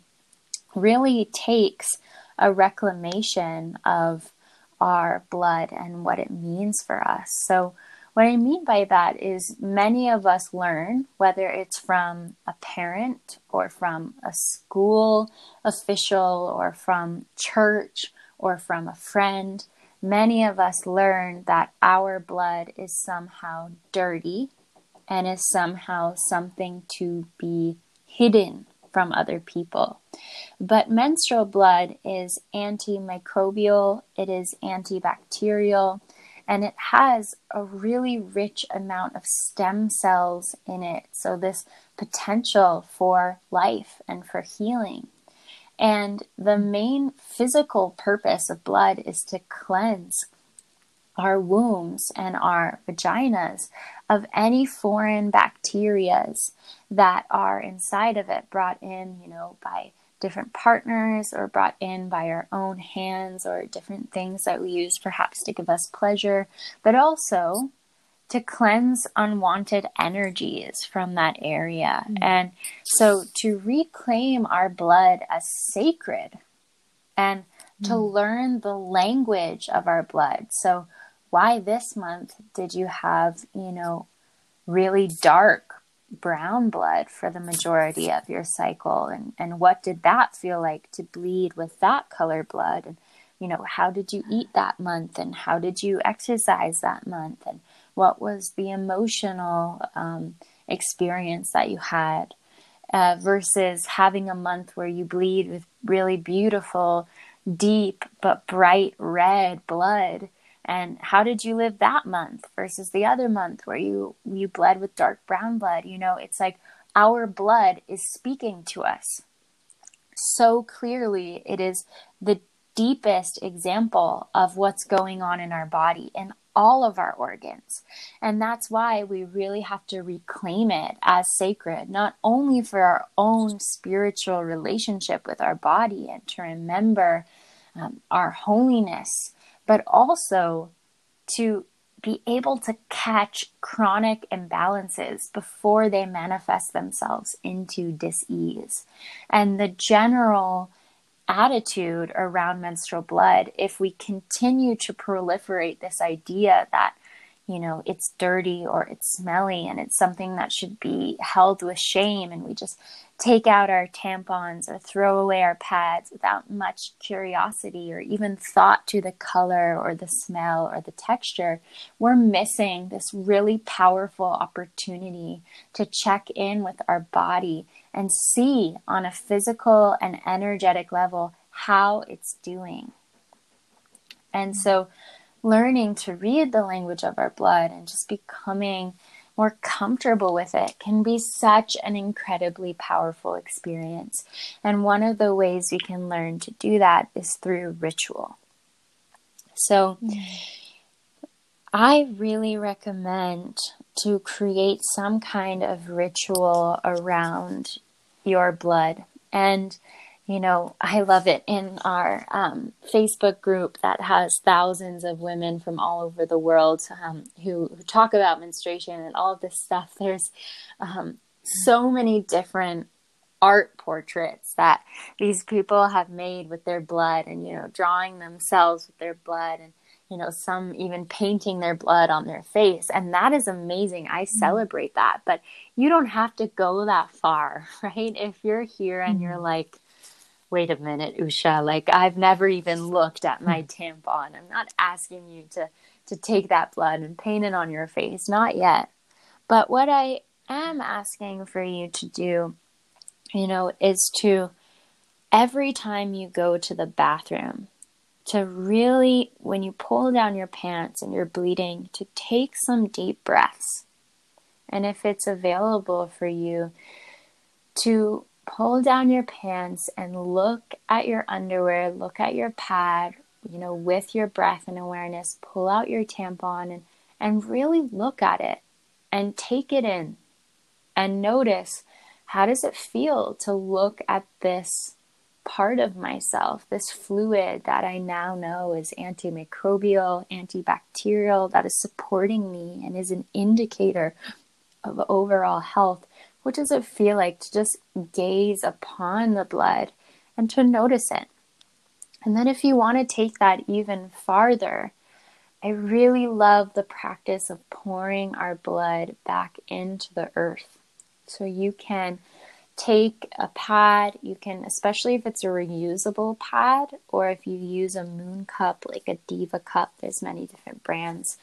[SPEAKER 2] really takes a reclamation of our blood and what it means for us. So, what I mean by that is many of us learn, whether it's from a parent or from a school official or from church or from a friend, many of us learn that our blood is somehow dirty and is somehow something to be hidden from other people. But menstrual blood is antimicrobial, it is antibacterial, and it has a really rich amount of stem cells in it. So, this potential for life and for healing. And the main physical purpose of blood is to cleanse our wombs and our vaginas of any foreign bacterias that are inside of it brought in, you know, by different partners or brought in by our own hands or different things that we use perhaps to give us pleasure, but also to cleanse unwanted energies from that area. Mm-hmm. And so to reclaim our blood as sacred and mm-hmm. to mm. learn the language of our blood. So why this month did you have, you know, really dark brown blood for the majority of your cycle? And and what did that feel like to bleed with that color blood? And you know how did you eat that month? And how did you exercise that month? And what was the emotional um, experience that you had uh, versus having a month where you bleed with really beautiful deep but bright red blood and how did you live that month versus the other month where you you bled with dark brown blood you know it's like our blood is speaking to us so clearly it is the deepest example of what's going on in our body and all of our organs. And that's why we really have to reclaim it as sacred, not only for our own spiritual relationship with our body and to remember um, our holiness but also to be able to catch chronic imbalances before they manifest themselves into disease. And the general attitude around menstrual blood, if we continue to proliferate this idea that you know, it's dirty or it's smelly and it's something that should be held with shame. And we just take out our tampons or throw away our pads without much curiosity or even thought to the color or the smell or the texture. We're missing this really powerful opportunity to check in with our body and see on a physical and energetic level how it's doing. And so, learning to read the language of our blood and just becoming more comfortable with it can be such an incredibly powerful experience. And one of the ways we can learn to do that is through ritual. So, I really recommend to create some kind of ritual around your blood. And you know, I love it in our um, Facebook group that has thousands of women from all over the world um, who, who, talk about menstruation and all of this stuff. There's um, so many different art portraits that these people have made with their blood and, you know, drawing themselves with their blood and, you know, some even painting their blood on their face. And that is amazing. I mm-hmm. celebrate that. But you don't have to go that far, right? If you're here and you're mm-hmm. like, wait a minute, Usha, like I've never even looked at my tampon. I'm not asking you to to take that blood and paint it on your face, not yet. But what I am asking for you to do, you know, is to every time you go to the bathroom, to really, when you pull down your pants and you're bleeding, to take some deep breaths. And if it's available for you, to pull down your pants and look at your underwear, look at your pad, you know, with your breath and awareness, pull out your tampon and, and really look at it and take it in and notice how does it feel to look at this part of myself, this fluid that I now know is antimicrobial, antibacterial, that is supporting me and is an indicator of overall health? What does it feel like to just gaze upon the blood and to notice it? And then, if you want to take that even farther, I really love the practice of pouring our blood back into the earth. So you can take a pad, you can, especially if it's a reusable pad, or if you use a moon cup like a Diva cup, there's many different brands.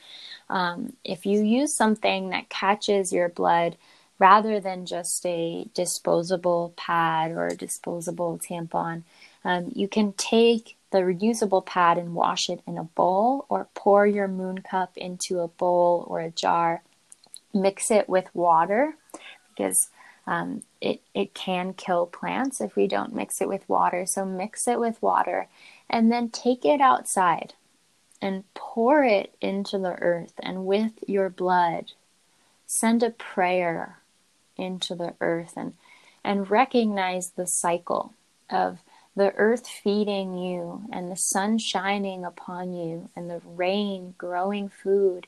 [SPEAKER 2] Um, if you use something that catches your blood rather than just a disposable pad or a disposable tampon, um, you can take the reusable pad and wash it in a bowl or pour your moon cup into a bowl or a jar. Mix it with water because um, it, it can kill plants if we don't mix it with water. So mix it with water and then take it outside and pour it into the earth. And with your blood, send a prayer into the earth and, and recognize the cycle of the earth feeding you and the sun shining upon you and the rain growing food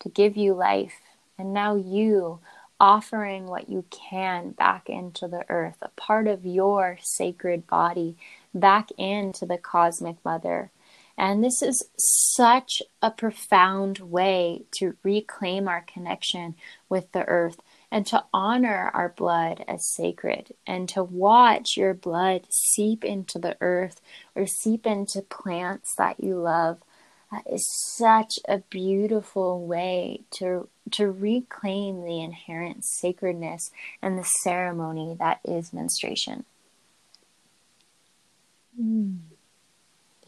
[SPEAKER 2] to give you life. And now you offering what you can back into the earth, a part of your sacred body back into the cosmic mother. And this is such a profound way to reclaim our connection with the earth and to honor our blood as sacred and to watch your blood seep into the earth or seep into plants that you love is such a beautiful way to to reclaim the inherent sacredness and the ceremony that is menstruation.
[SPEAKER 1] Mm.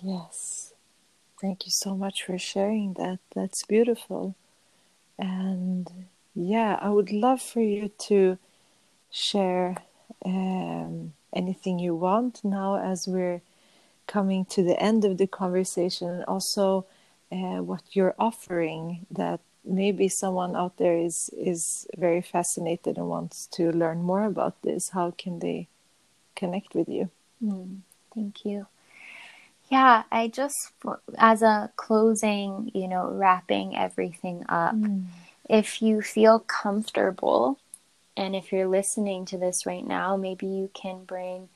[SPEAKER 1] Yes. Thank you so much for sharing that. That's beautiful. And yeah, I would love for you to share um, anything you want now as we're coming to the end of the conversation, and also uh, what you're offering that maybe someone out there is is very fascinated and wants to learn more about this. How can they connect with you?
[SPEAKER 2] Mm, thank you. Yeah, I just as a closing, you know, wrapping everything up. Mm if you feel comfortable, and if you're listening to this right now, maybe you can bring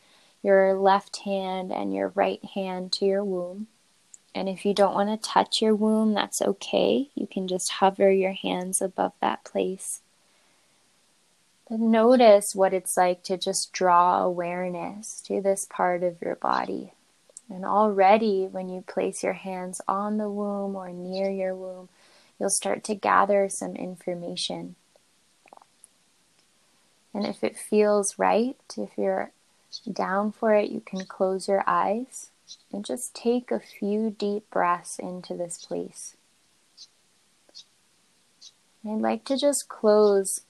[SPEAKER 2] your left hand and your right hand to your womb. And if you don't want to touch your womb, that's okay. You can just hover your hands above that place. But notice what it's like to just draw awareness to this part of your body. And already, when you place your hands on the womb or near your womb, you'll start to gather some information. And if it feels right, if you're down for it, you can close your eyes and just take a few deep breaths into this place. I'd like to just close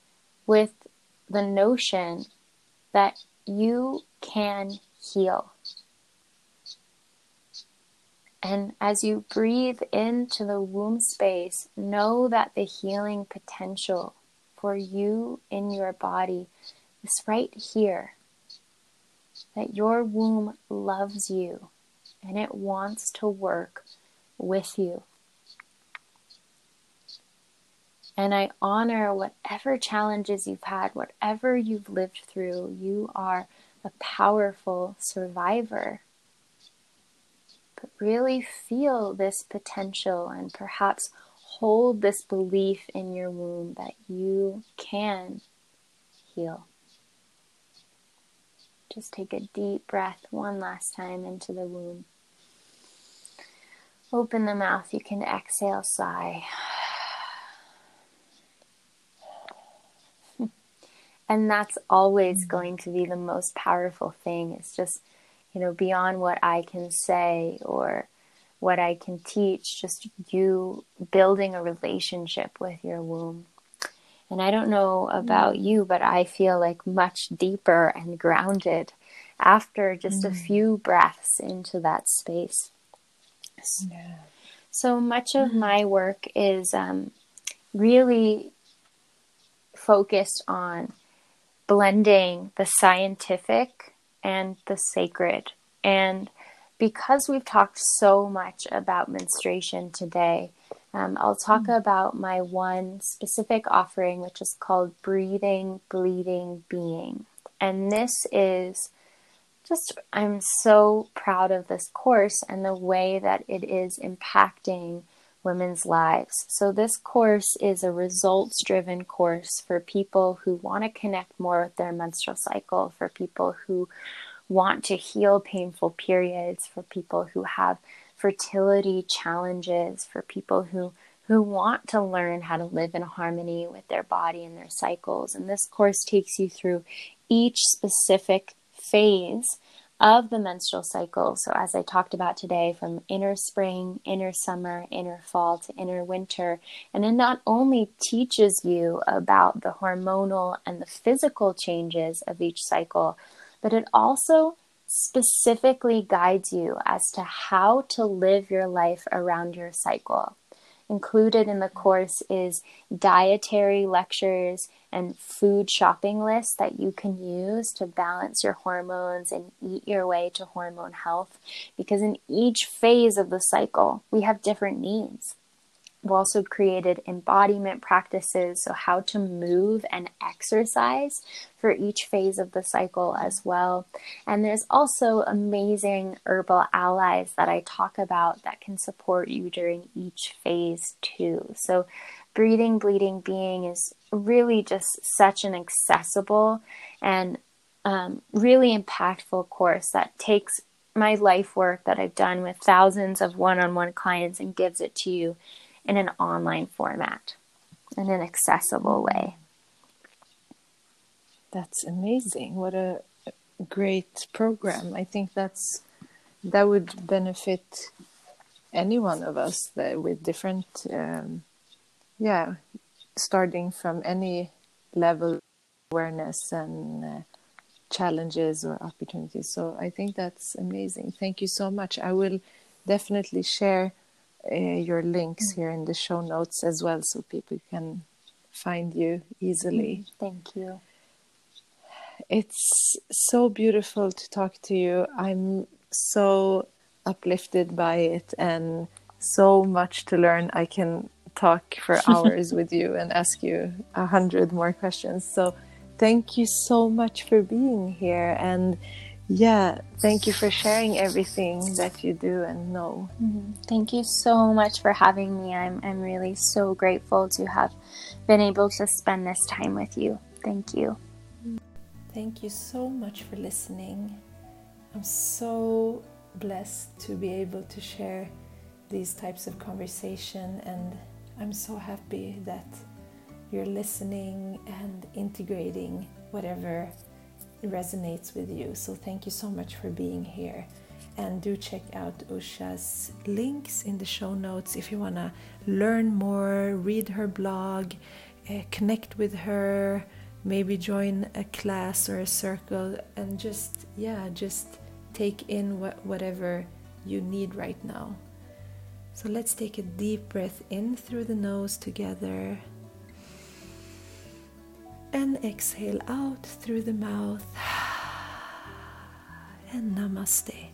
[SPEAKER 2] with the notion that you can heal. And as you breathe into the womb space, know that the healing potential for you in your body is right here. That your womb loves you and it wants to work with you. And I honor whatever challenges you've had, whatever you've lived through. You are a powerful survivor really feel this potential and perhaps hold this belief in your womb that you can heal. Just take a deep breath one last time into the womb. Open the mouth, you can exhale, sigh. and that's always going to be the most powerful thing. It's just you know, beyond what I can say or what I can teach, just you building a relationship with your womb. And I don't know about mm. you, but I feel like much deeper and grounded after just mm. a few breaths into that space. Yeah. So much of mm. my work is um, really focused on blending the scientific and the sacred. And because we've talked so much about menstruation today, um, I'll talk mm. about my one specific offering, which is called Breathing, Bleeding, Being. And this is just, I'm so proud of this course and the way that it is impacting women's lives. So, this course is a results driven course for people who want to connect more with their menstrual cycle, for people who want to heal painful periods, for people who have fertility challenges, for people who who want to learn how to live in harmony with their body and their cycles. And this course takes you through each specific phase of the menstrual cycle. So, as I talked about today, from inner spring, inner summer, inner fall to inner winter. And it not only teaches you about the hormonal and the physical changes of each cycle, but it also specifically guides you as to how to live your life around your cycle. Included in the course is dietary lectures and food shopping lists that you can use to balance your hormones and eat your way to hormone health. Because in each phase of the cycle, we have different needs. We've also created embodiment practices, so how to move and exercise for each phase of the cycle as well. And there's also amazing herbal allies that I talk about that can support you during each phase too. So, breathing, bleeding, being is really just such an accessible and um, really impactful course that takes my life work that I've done with thousands of one on one clients and gives it to you in an online format in an accessible way.
[SPEAKER 1] That's amazing. What a great program. I think that's that would benefit any one of us that with different um, yeah starting from any level awareness and uh, challenges or opportunities so i think that's amazing thank you so much i will definitely share uh, your links mm. here in the show notes as well so people can find you easily.
[SPEAKER 2] Mm, thank you.
[SPEAKER 1] It's so beautiful to talk to you. I'm so uplifted by it and so much to learn. I can talk for hours with you and ask you a hundred more questions. So thank you so much for being here and yeah, thank you for sharing everything that you do and know.
[SPEAKER 2] Mm-hmm. Thank you so much for having me. I'm, I'm really so grateful to have been able to spend this time with you. Thank you.
[SPEAKER 3] Thank you so much for listening. I'm so blessed to be able to share these types of conversation and I'm so happy that you're listening and integrating whatever resonates with you. So thank you so much for being here. And do check out Usha's links in the show notes if you want to learn more, read her blog, uh, connect with her, maybe join a class or a circle, and just, yeah, just take in what, whatever you need right now. So let's take a deep breath in through the nose together and exhale out through the mouth. And namaste.